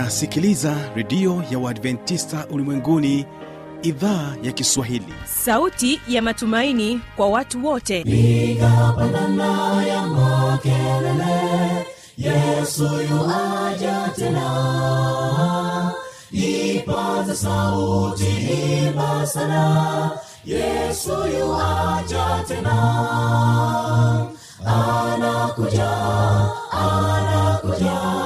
unasikiliza redio ya uadventista ulimwenguni idhaa ya kiswahili. Sauti ya matumaini kwa watu wote. Igapandana ya makelele yesu yuaja tena. Ipaza sauti imba sana yesu yuaja tena. Anakuja anakuja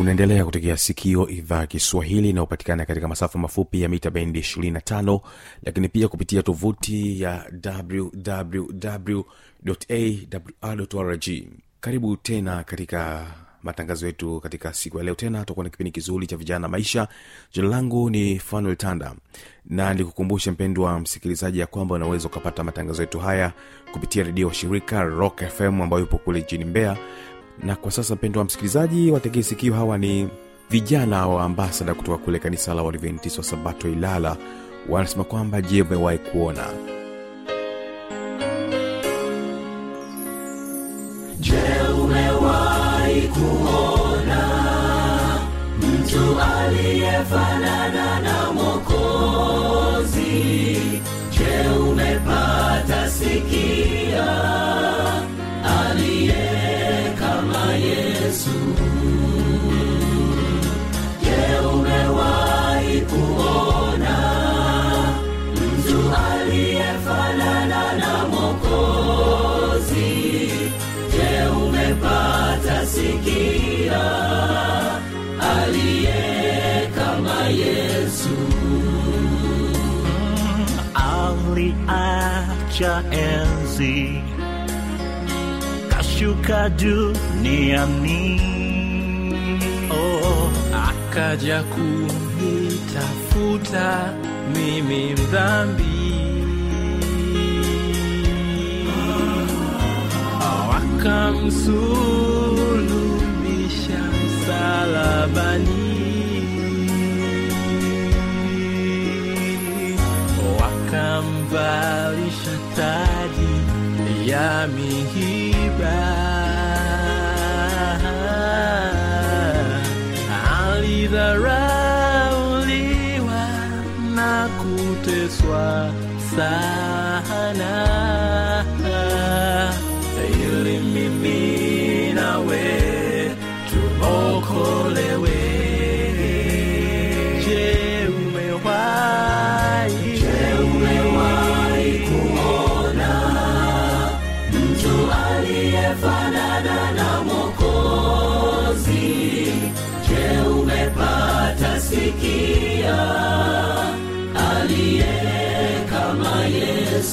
unaendelea kutegea sikio idhaa ya kiswahili inayopatikana katika masafa mafupi ya mita bendi 25 lakini pia kupitia tovuti ya wwwawrrg karibu tena katika matangazo yetu katika siku ya leo. Tena tutakuwa na kipindi kizuri cha vijana maisha. Jina langu ni fanuel tanda na nikukumbushe mpendwa msikilizaji ya kwamba unaweza ukapata matangazo yetu haya kupitia redio shirika rock fm ambayo ipo kule jijini mbeya na kwa sasa mpendo wa msikilizaji wategee sikio hawa ni vijana wa ambasada kutoka kule kanisa la wadventist wa sabato ilala. Wanasema kwamba je umewahi kuona? Je, umewahi kuona mtu aliacha enzi. Kashuka duniani oh, akaja kunitafuta mimi mdhambi. Oh, msalabani. Wakamvalisha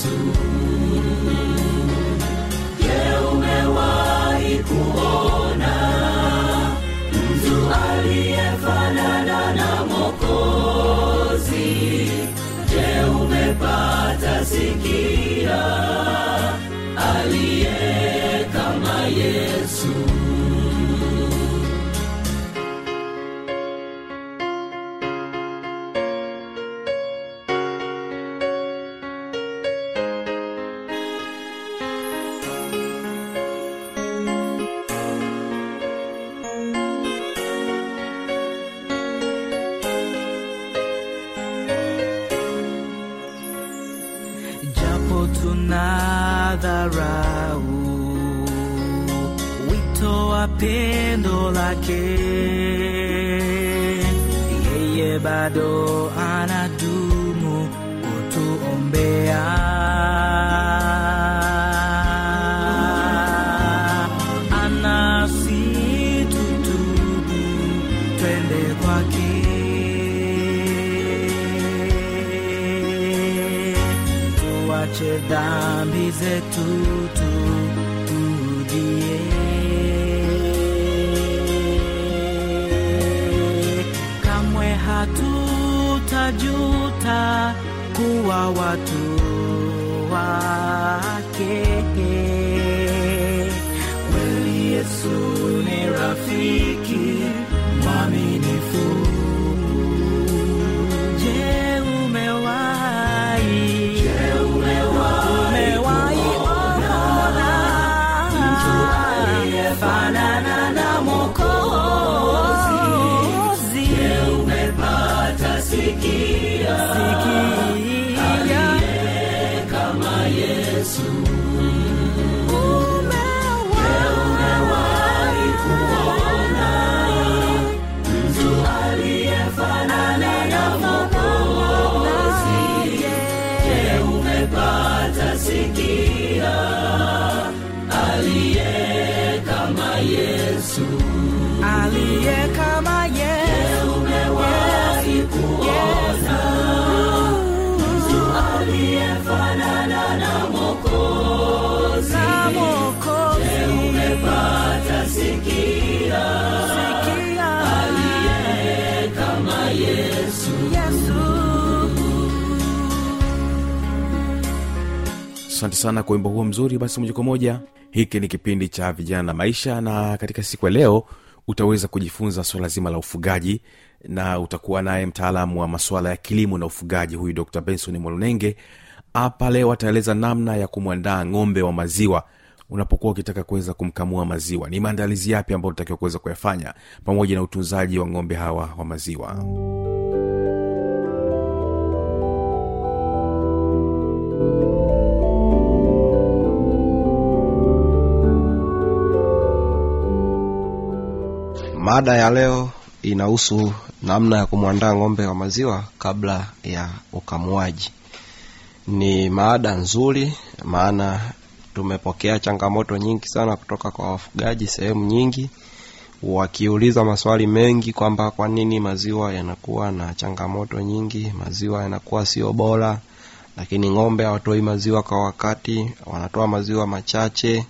Yesu? Wito wa pendo lake. Yeye bado anadumu kutuombea. Anasi tutubu are what asante sana kwa wimbo huo mzuri. Basi moja kwa moja hiki ni kipindi cha vijana na maisha na katika siku ya leo utaweza kujifunza swala zima la ufugaji na utakuwa naye mtaalamu wa masuala ya kilimo na ufugaji huyu dr benson mwalunenge. Hapa leo ataeleza namna ya kumwandaa ng'ombe wa maziwa unapokuwa ukitaka kuweza kumkamua maziwa. Ni maandalizi yapi ambayo utakiwa kuweza kuyafanya pamoja na utunzaji wa ng'ombe hawa wa maziwa mada ya leo inahusu namna ya kumwandaa ng'ombe wa maziwa kabla ya ukamuaji. Ni maada nzuri maana tumepokea changamoto nyingi sana kutoka kwa wafugaji sehemu nyingi wakiuliza maswali mengi kwamba kwa nini maziwa yanakuwa na changamoto nyingi maziwa yanakuwa sio bora lakini ng'ombe hawatoi maziwa kwa wakati wanatoa maziwa machache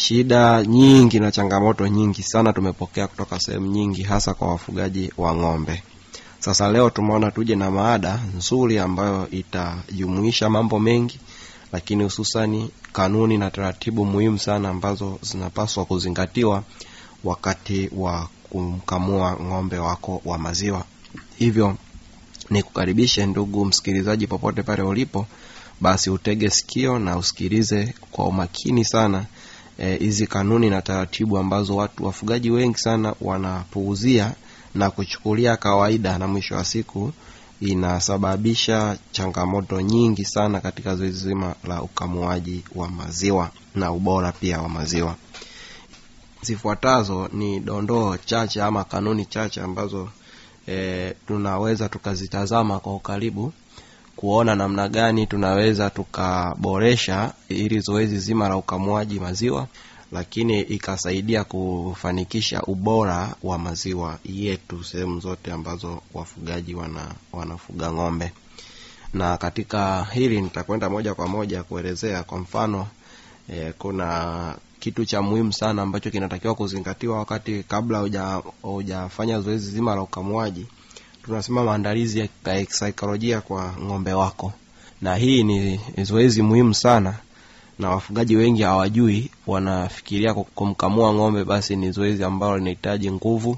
shida nyingi na changamoto nyingi sana tumepokea kutoka sehemu nyingi hasa kwa wafugaji wa ng'ombe. Sasa leo tumeona tuje na maada nzuri ambayo itajumuisha mambo mengi lakini hususani kanuni na taratibu muhimu sana ambazo zinapaswa kuzingatiwa wakati wa kumkamua ng'ombe wako wa maziwa. Hivyo nikukaribishe ndugu msikilizaji popote pale ulipo basi utege sikio na usikilize kwa umakini sana hizi e, kanuni na taratibu ambazo watu wafugaji wengi sana wanapuuzia na kuchukulia kawaida na mwisho wa siku inasababisha changamoto nyingi sana katika zoezi zima la ukamuaji wa maziwa na ubora pia wa maziwa. Zifuatazo ni dondoo chache ama kanuni chache ambazo e, tunaweza tukazitazama kwa ukaribu kuona namna gani tunaweza tukaboresha ili zoezi zima la ukamuaji maziwa lakini ikasaidia kufanikisha ubora wa maziwa yetu sehemu zote ambazo wafugaji wana, wanafuga ng'ombe. Na katika hili nitakwenda moja kwa moja kuelezea kwa mfano e, kuna kitu cha muhimu sana ambacho kinatakiwa kuzingatiwa wakati kabla hujafanya zoezi zima la ukamuaji tunasema maandalizi ya kisaikolojia kwa ng'ombe wako. Na hii ni zoezi muhimu sana na wafugaji wengi hawajui wanafikiria kumkamua ng'ombe basi ni zoezi ambalo linahitaji nguvu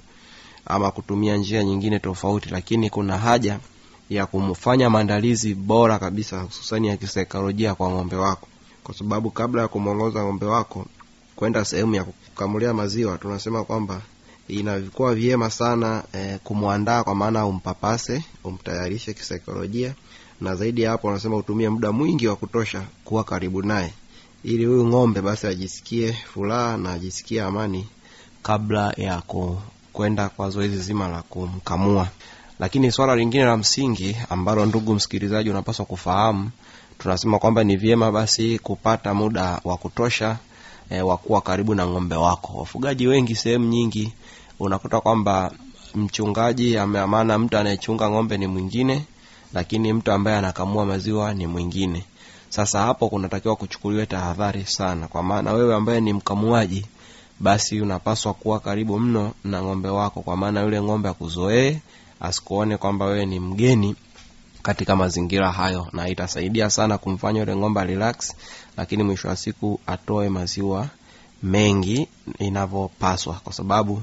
ama kutumia njia nyingine tofauti lakini kuna haja ya kumfanya maandalizi bora kabisa hususani ya kisaikolojia kwa ng'ombe wako. Kwa sababu kabla ya kumwongoza ng'ombe wako kwenda sehemu ya kukamulia maziwa tunasema kwamba inakuwa vyema sana e, kumwandaa kwa maana umpapase umtayarishe kisaikolojia na zaidi ya hapo wanasema utumie muda mwingi wa kutosha kuwa karibu naye. Ili huyu ng'ombe basi ajisikie furaha na ajisikie amani kabla ya kwenda kwa zoezi zima la kumkamua. Lakini swala lingine la msingi ambalo ndugu msikilizaji unapaswa kufahamu tunasema kwamba ni vyema basi kupata muda wa kutosha e, wa kuwa karibu na ng'ombe wako. Wafugaji wengi sehemu nyingi unakuta kwamba mchungaji ameamana mtu anayechunga ng'ombe ni mwingine lakini mtu ambaye anakamua maziwa ni mwingine. Sasa hapo kunatakiwa kuchukuliwe tahadhari sana kwa maana wewe ambaye ni mkamuaji basi unapaswa kuwa karibu mno na ng'ombe wako kwa maana yule ng'ombe akuzoee asikuone kwamba wewe ni mgeni katika mazingira hayo na itasaidia sana kumfanya yule ng'ombe relax lakini mwisho wa siku atoe maziwa mengi inavyopaswa kwa sababu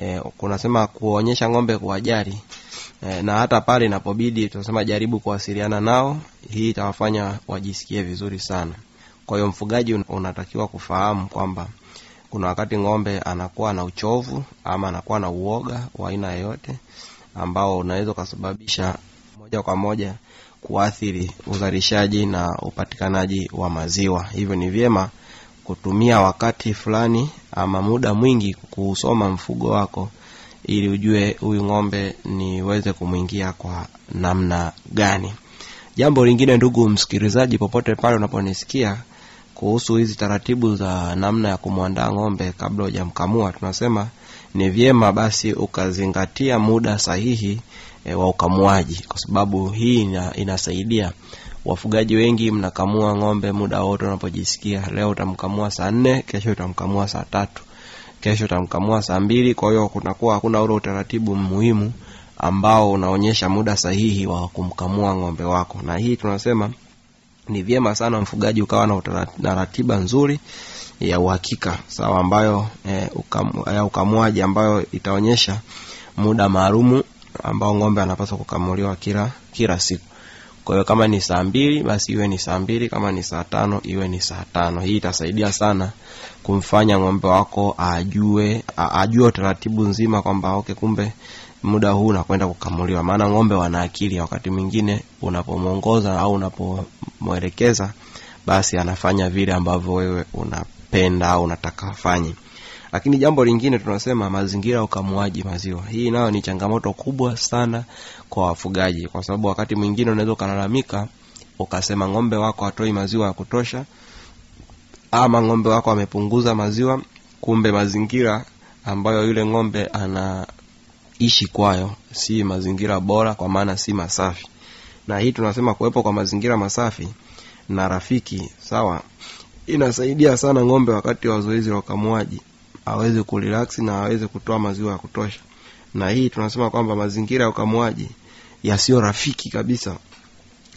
eh, kunasema kuonyesha ng'ombe kuwajali e, na hata pale inapobidi tunasema jaribu kuwasiliana nao hii itawafanya wajisikie vizuri sana. Kwa hiyo mfugaji unatakiwa kufahamu kwamba kuna wakati ng'ombe anakuwa na uchovu ama anakuwa na uoga wa aina yoyote ambao unaweza ukasababisha moja kwa moja kuathiri uzalishaji na upatikanaji wa maziwa. Hivyo ni vyema kutumia wakati fulani ama muda mwingi kuusoma mfugo wako ili ujue huyu ng'ombe niweze kumwingia kwa namna gani. Jambo lingine ndugu msikilizaji popote pale unaponisikia kuhusu hizi taratibu za namna ya kumwandaa ng'ombe kabla hujamkamua tunasema ni vyema basi ukazingatia muda sahihi e, wa ukamuaji kwa sababu hii ina, inasaidia wafugaji wengi mnakamua ng'ombe muda wote unapojisikia. Leo utamkamua saa nne kesho utamkamua saa tatu kesho utamkamua saa mbili. Kwa hiyo kunakuwa hakuna ule utaratibu muhimu ambao unaonyesha muda sahihi wa kumkamua ng'ombe wako. Na hii tunasema ni vyema sana mfugaji ukawa na, ratiba nzuri ya uhakika sawa ambayo eh, ya ukamuaji ambayo itaonyesha muda maalumu ambao ng'ombe anapaswa kukamuliwa kila kila siku kwa hiyo kama ni saa mbili basi iwe ni saa mbili. Kama ni saa tano iwe ni saa tano. Hii itasaidia sana kumfanya ng'ombe wako ajue ajue utaratibu nzima kwamba okay kumbe muda huu unakwenda kukamuliwa. Maana ng'ombe wana akili wakati mwingine unapomwongoza au unapomwelekeza basi anafanya vile ambavyo wewe unapenda au unataka afanye. Lakini jambo lingine tunasema mazingira ya ukamuaji maziwa. Hii nayo ni changamoto kubwa sana kwa wafugaji. Kwa sababu wakati mwingine unaweza ukalalamika ukasema ng'ombe wako hatoi maziwa ya kutosha ama ng'ombe wako amepunguza maziwa kumbe mazingira ambayo yule ng'ombe anaishi kwayo si mazingira bora kwa maana si masafi. Na hii tunasema kuwepo kwa mazingira masafi na rafiki sawa inasaidia sana ng'ombe wakati wa zoezi la ukamuaji aweze kurelax na aweze kutoa maziwa ya kutosha. Na hii tunasema kwamba mazingira ya ukamuaji yasiyo rafiki kabisa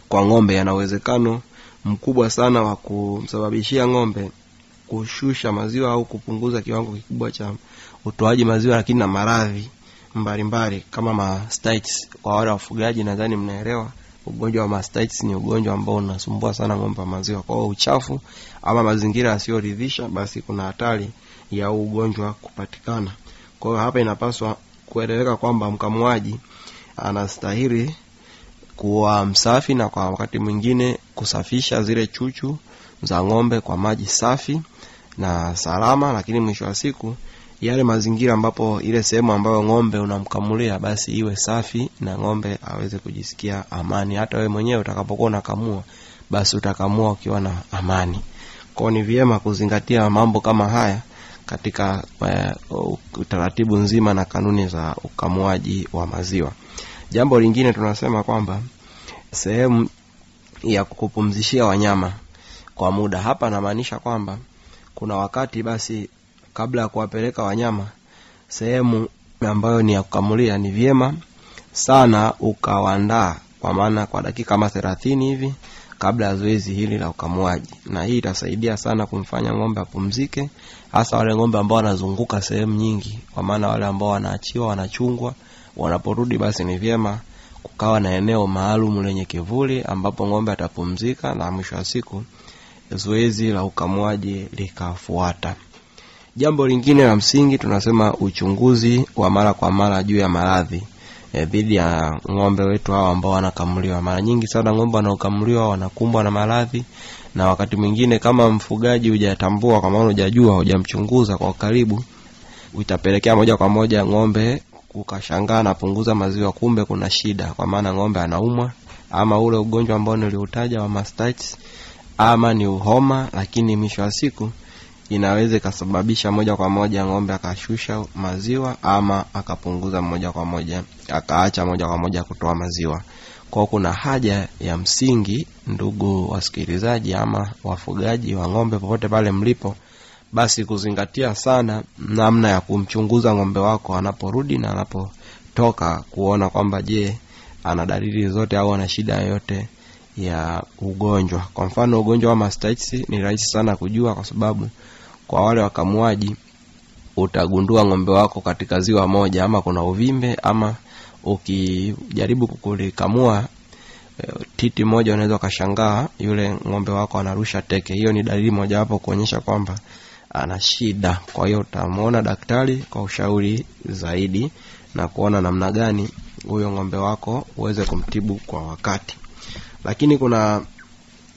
kwa ng'ombe. Yana uwezekano mkubwa sana wa kumsababishia ng'ombe kushusha maziwa au kupunguza kiwango kikubwa cha utoaji maziwa lakini na maradhi mbalimbali kama mastitis kwa wale wafugaji nadhani mnaelewa ugonjwa wa mastitis ni ugonjwa ambao unasumbua sana ng'ombe wa maziwa. Kwa hiyo uchafu ama mazingira yasiyoridhisha basi kuna hatari ya ugonjwa kupatikana. Kwa hiyo hapa inapaswa kueleweka kwamba mkamuaji anastahili kuwa msafi na kwa wakati mwingine kusafisha zile chuchu za ng'ombe kwa maji safi na salama lakini mwisho wa siku yale mazingira ambapo ile sehemu ambayo ng'ombe unamkamulia basi iwe safi na ng'ombe aweze kujisikia amani. Hata wewe mwenyewe utakapokuwa unakamua basi utakamua ukiwa na amani. Kwao ni vyema kuzingatia mambo kama haya katika uh, utaratibu nzima na kanuni za ukamuaji wa maziwa. Jambo lingine tunasema kwamba sehemu ya kupumzishia wanyama kwa muda. Hapa namaanisha kwamba kuna wakati basi kabla ya kuwapeleka wanyama sehemu ambayo ni ya kukamulia ni vyema sana ukawandaa kwa maana kwa dakika kama thelathini hivi kabla ya zoezi hili la ukamuaji. Na hii itasaidia sana kumfanya ng'ombe apumzike hasa wale ng'ombe ambao wanazunguka sehemu nyingi. Kwa maana wale ambao wanaachiwa wanachungwa wanaporudi basi ni vyema kukawa na eneo maalum lenye kivuli ambapo ng'ombe atapumzika na mwisho wa siku zoezi la ukamuaji likafuata. Jambo lingine la msingi tunasema uchunguzi wa mara kwa mara juu ya maradhi dhidi e, ya ng'ombe wetu hao ambao wanakamuliwa. Mara nyingi sana ng'ombe wanaokamuliwa wanakumbwa na maradhi na wakati mwingine kama mfugaji hujatambua kwa maana hujajua hujamchunguza kwa karibu itapelekea moja kwa moja ng'ombe ukashangaa napunguza maziwa. Kumbe kuna shida kwa maana ng'ombe anaumwa ama ule ugonjwa ambao niliutaja wa mastitis ama ni uhoma lakini mwisho wa siku inaweza ikasababisha moja kwa moja ng'ombe akashusha maziwa ama akapunguza moja kwa moja akaacha moja kwa moja kutoa maziwa. Kwao kuna haja ya msingi ndugu wasikilizaji ama wafugaji wa ng'ombe popote pale mlipo basi kuzingatia sana namna ya kumchunguza ng'ombe wako anaporudi na anapotoka kuona kwamba je ana dalili zote au ana shida yoyote ya ugonjwa. Kwa mfano ugonjwa wa mastitis ni rahisi sana kujua kwa sababu kwa wale wakamuaji utagundua ng'ombe wako katika ziwa moja ama kuna uvimbe ama ukijaribu kulikamua eh, titi moja unaweza ukashangaa yule ng'ombe wako anarusha teke. Hiyo ni dalili mojawapo kuonyesha kwamba ana shida. Kwa hiyo utamwona daktari kwa ushauri zaidi na kuona namna gani huyo ng'ombe wako uweze kumtibu kwa wakati. Lakini kuna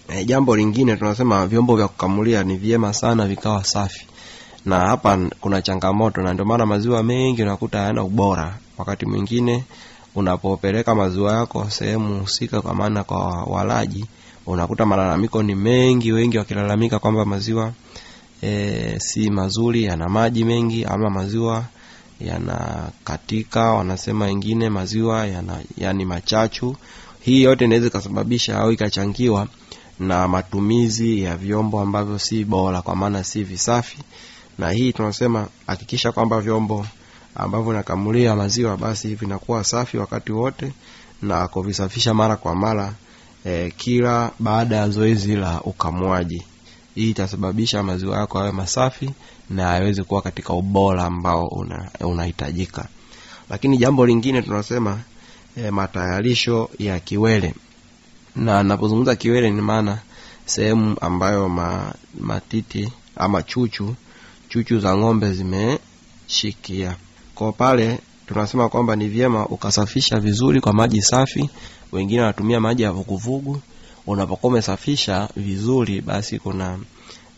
e, jambo lingine tunasema vyombo vya kukamulia ni vyema sana vikawa safi. Na hapa kuna changamoto na ndio maana maziwa mengi unakuta hayana ubora. Wakati mwingine unapopeleka maziwa yako sehemu husika kwa maana kwa walaji unakuta malalamiko ni mengi wengi wakilalamika kwamba maziwa e, si mazuri yana maji mengi ama maziwa yanakatika. Wanasema wengine maziwa yana yani machachu. Hii yote inaweza ikasababisha au ikachangiwa na matumizi ya vyombo ambavyo si bora kwa maana si visafi. Na hii tunasema hakikisha kwamba vyombo ambavyo nakamulia maziwa basi vinakuwa safi wakati wote na kuvisafisha mara kwa mara e, kila baada ya zoezi la ukamuaji. Hii itasababisha maziwa yako yawe masafi na yaweze kuwa katika ubora ambao una- unahitajika. Una lakini jambo lingine tunasema e, matayarisho ya kiwele na napozungumza kiwele ni maana sehemu ambayo ma, matiti ama chuchu chuchu za ng'ombe zimeshikia. Kwa pale tunasema kwamba ni vyema ukasafisha vizuri kwa maji safi wengine wanatumia maji ya vuguvugu. Unapokuwa umesafisha vizuri basi kuna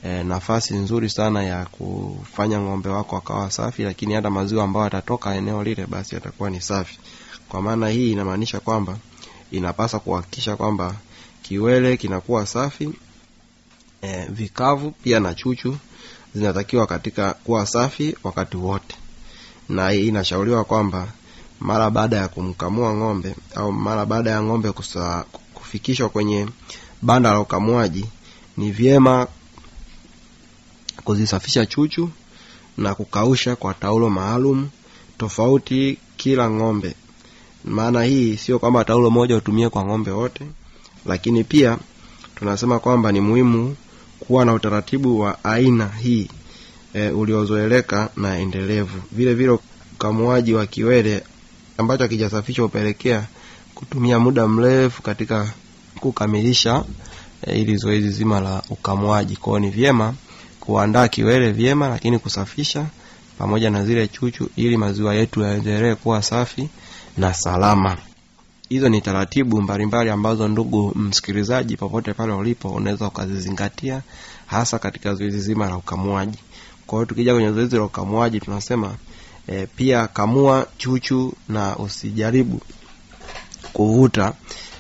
e, nafasi nzuri sana ya kufanya ng'ombe wako akawa safi lakini hata maziwa ambayo yatatoka eneo lile basi yatakuwa ni safi. Kwa maana hii inamaanisha kwamba inapasa kuhakikisha kwamba kiwele kinakuwa safi e, vikavu pia na chuchu zinatakiwa katika kuwa safi wakati wote. Na inashauriwa kwamba mara baada ya kumkamua ng'ombe au mara baada ya ng'ombe kusa, kufikishwa kwenye banda la ukamuaji ni vyema kuzisafisha chuchu na kukausha kwa taulo maalum tofauti kila ng'ombe maana hii sio kwamba taulo moja utumie kwa ng'ombe wote lakini pia tunasema kwamba ni muhimu kuwa na utaratibu wa aina hii e, uliozoeleka na endelevu. Vile vile ukamuaji wa kiwele ambacho akijasafishwa hupelekea kutumia muda mrefu katika kukamilisha e, ili zoezi zima la ukamuaji. Kwao ni vyema kuandaa kiwele vyema lakini kusafisha pamoja na zile chuchu ili maziwa yetu yaendelee kuwa safi na salama. Hizo ni taratibu mbalimbali ambazo ndugu msikilizaji popote pale ulipo unaweza ukazizingatia hasa katika zoezi zima la ukamuaji. Kwa tukija kwenye zoezi la ukamuaji tunasema e, pia kamua chuchu na usijaribu kuvuta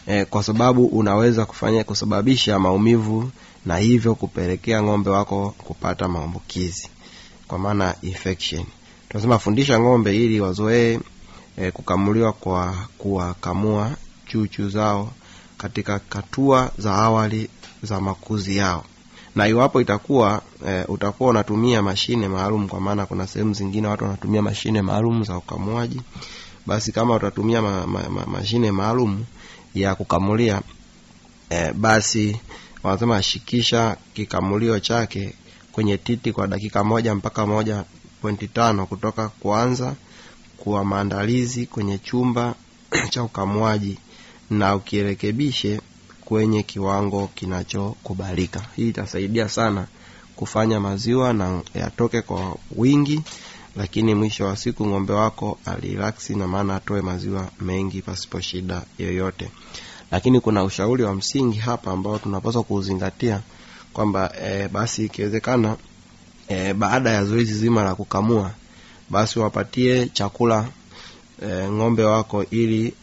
e, kwa sababu unaweza kufanya kusababisha maumivu na hivyo kupelekea ng'ombe wako kupata maambukizi kwa maana infection. Tunasema fundisha ng'ombe ili wazoee e, kukamuliwa kwa kuwakamua chuchu zao katika hatua za awali za makuzi yao. Na iwapo itakuwa e, utakuwa unatumia mashine maalum kwa maana kuna sehemu zingine watu wanatumia mashine maalum za ukamuaji basi kama utatumia ma, ma, ma, mashine maalum ya kukamulia e, basi wanasema ashikisha kikamulio chake kwenye titi kwa dakika moja mpaka moja pointi tano kutoka kuanza kwa maandalizi kwenye chumba cha ukamuaji na ukirekebishe kwenye kiwango kinachokubalika. Hii itasaidia sana kufanya maziwa na yatoke kwa wingi lakini mwisho wa siku ng'ombe wako aliraksi na maana atoe maziwa mengi pasipo shida yoyote. Lakini kuna ushauri wa msingi hapa ambao tunapaswa kuuzingatia kwamba e, basi ikiwezekana e, baada ya zoezi zima la kukamua basi wapatie chakula e, ng'ombe wako ili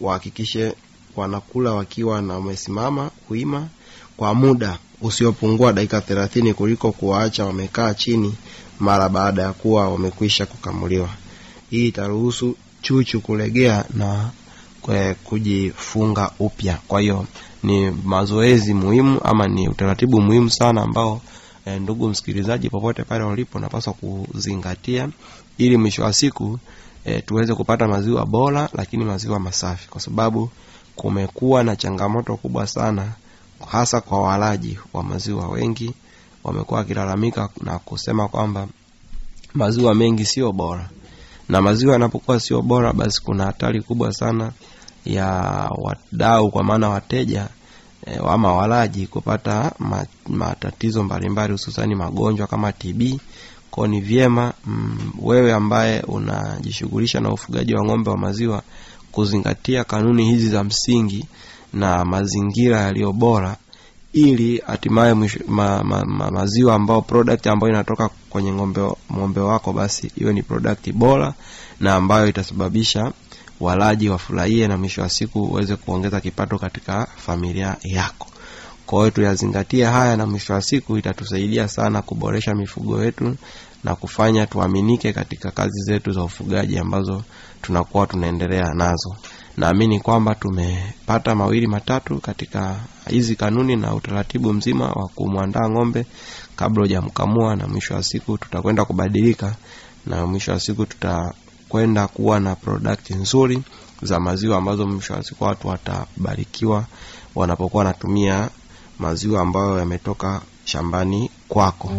wahakikishe wanakula wakiwa na wamesimama kuima kwa muda usiopungua dakika thelathini kuliko kuwaacha wamekaa chini mara baada ya kuwa wamekwisha kukamuliwa. Hii itaruhusu chuchu kulegea na kwe, kujifunga upya. Kwa hiyo ni mazoezi muhimu ama ni utaratibu muhimu sana ambao e, ndugu msikilizaji popote pale ulipo unapaswa kuzingatia ili mwisho wa siku e, tuweze kupata maziwa bora lakini maziwa masafi kwa sababu kumekuwa na changamoto kubwa sana hasa kwa walaji wa maziwa wengi. Wamekuwa wakilalamika na kusema kwamba maziwa mengi sio bora. Na maziwa yanapokuwa sio bora basi kuna hatari kubwa sana ya wadau kwa maana wateja e, ama walaji kupata matatizo mbalimbali hususani magonjwa kama tb kwao ni vyema mm, wewe ambaye unajishughulisha na ufugaji wa ng'ombe wa maziwa kuzingatia kanuni hizi za msingi na mazingira yaliyo bora ili hatimaye ma, ma, ma, maziwa ambao product ambayo inatoka kwenye ng'ombe, ng'ombe wako basi iwe ni product bora na ambayo itasababisha walaji wafurahie na mwisho wa siku uweze kuongeza kipato katika familia yako. Kwa hiyo tuyazingatie haya na mwisho wa siku itatusaidia sana kuboresha mifugo yetu na kufanya tuaminike katika kazi zetu za ufugaji ambazo tunakuwa tunaendelea nazo. Naamini kwamba tumepata mawili matatu katika hizi kanuni na utaratibu mzima wa kumwandaa ng'ombe kabla hujamkamua na mwisho wa siku tutakwenda kubadilika na mwisho wa siku tutakwenda kuwa na product nzuri za maziwa ambazo mwisho watu watabarikiwa wanapokuwa wanatumia maziwa ambayo yametoka shambani kwako.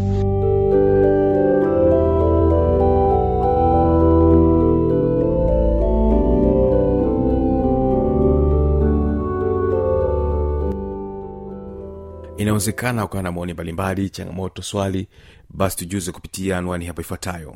Inawezekana ukawa na maoni mbalimbali changamoto swali basi tujuze kupitia anwani hapo ifuatayo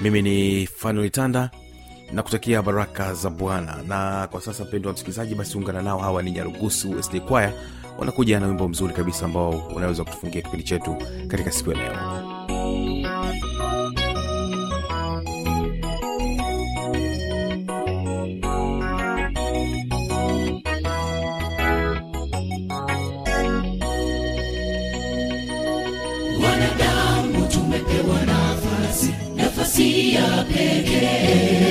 mimi ni fanuitanda na kutakia baraka za bwana. Na kwa sasa mpendo wa msikilizaji basi ungana nao. Hawa ni nyarugusu sd kwaya wanakuja na wimbo mzuri kabisa ambao unaweza kutufungia kipindi chetu katika siku ya leo ya pekee.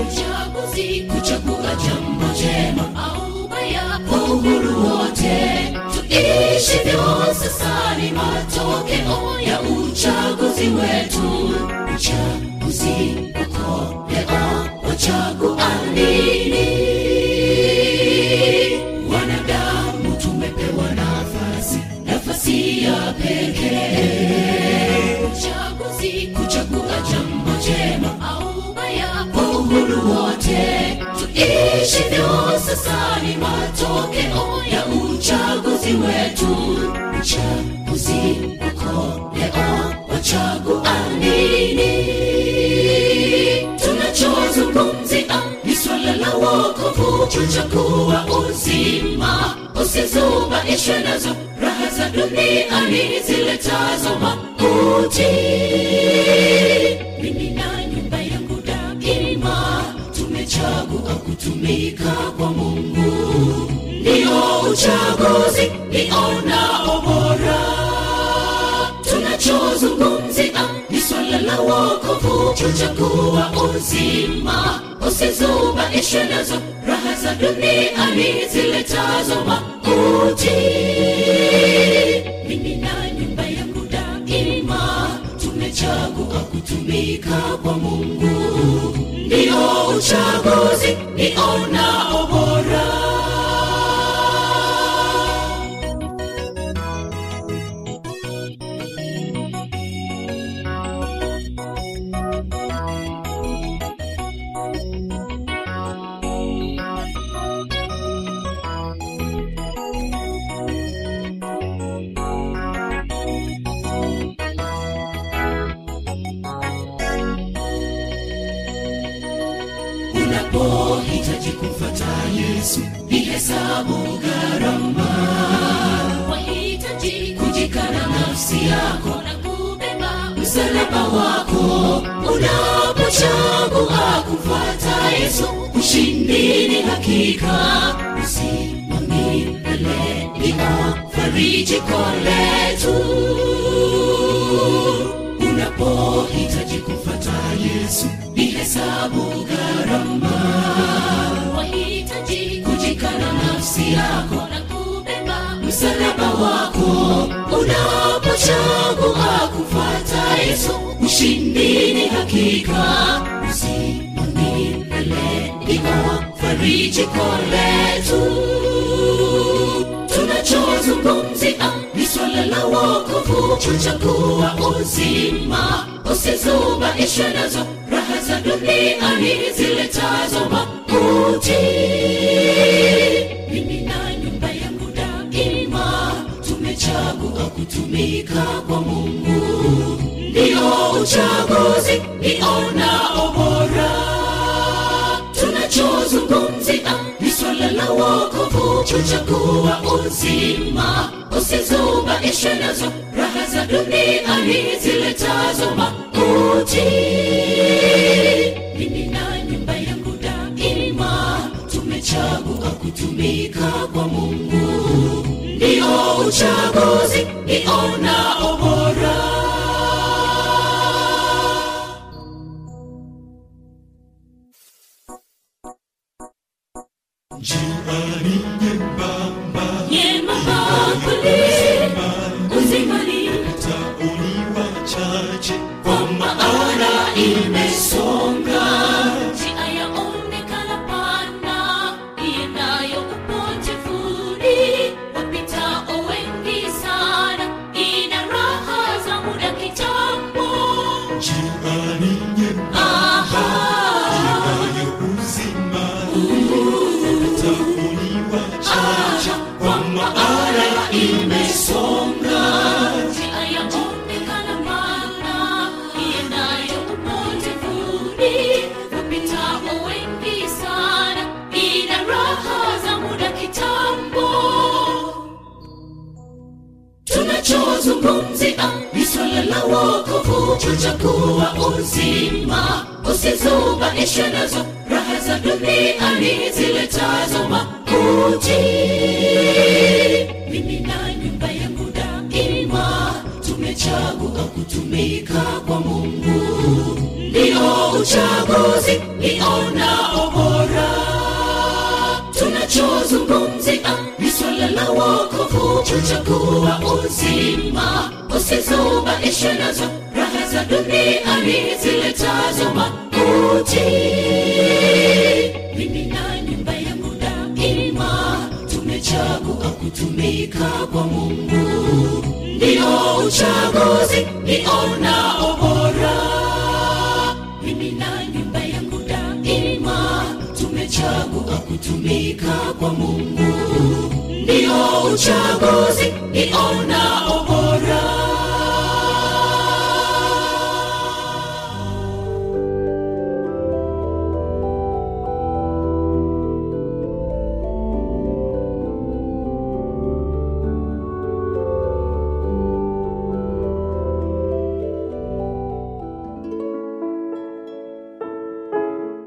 Uchaguzi kuchagua jambo jema au baya kwa uhuru wote. Tuishivyo sasa ni matokeo ya uchaguzi wetu. Uchaguzi uko leo wachagua nini wanadamu tumepewa nafasi nafasi ya pekee. Uchaguzi kuchagua jambo jema au baya uhuru wote. Tuishivyo sasa ni matokeo ya uchaguzi wetu. Uchaguzi uko leo wachagua nini tunachozungumzia ni swala la wokovu kuchagua uzima. Usizubaishwe nazo raha za duniani ziletazo mauti mimi na nyumba yangu daima tumechagua kutumika wokovu kuchagua uzima. Usizubaishwe nazo raha za duniani ziletazo mauti mimi na nyumba yangu daima tumechagua kutumika kwa mungu. Ndiyo uchaguzi nionao hakika uzima milele ndio farijiko letu unapohitaji kumfata yesu ni hesabu gharama. Wahitaji kujikana nafsi yako na kubeba msalaba wako. Unapochagua kumfata yesu ushindi hakika. Uzima milele ndio jiko letu. Tunachozungumzia ni swala la wokovu. Chochakuwa uzima usizubaishwe nazo. Raha za duniani ziletazo makuti. Mimi na nyumba yangu daima tumechagua kutumika kwa mungu. Ndiyo uchaguzi nionao bora la wokovu kuchagua uzima usizubaishwe nazo raha za duniani ziletazo mauti mimi na nyumba yangu daima tumechagua kutumika kwa mungu. Ndio uchaguzi nionao bora Hallelujah. Kuchagua uzima usizubaishwe nazo raha za duniani ziletazo mauti mimi na nyumba yangu daima tumechagua kutumika kwa mungu. Ndio uchaguzi nionao bora. Mimi na nyumba yangu daima tumechagua kutumika kwa mungu ndio uchaguzi ndio nao bora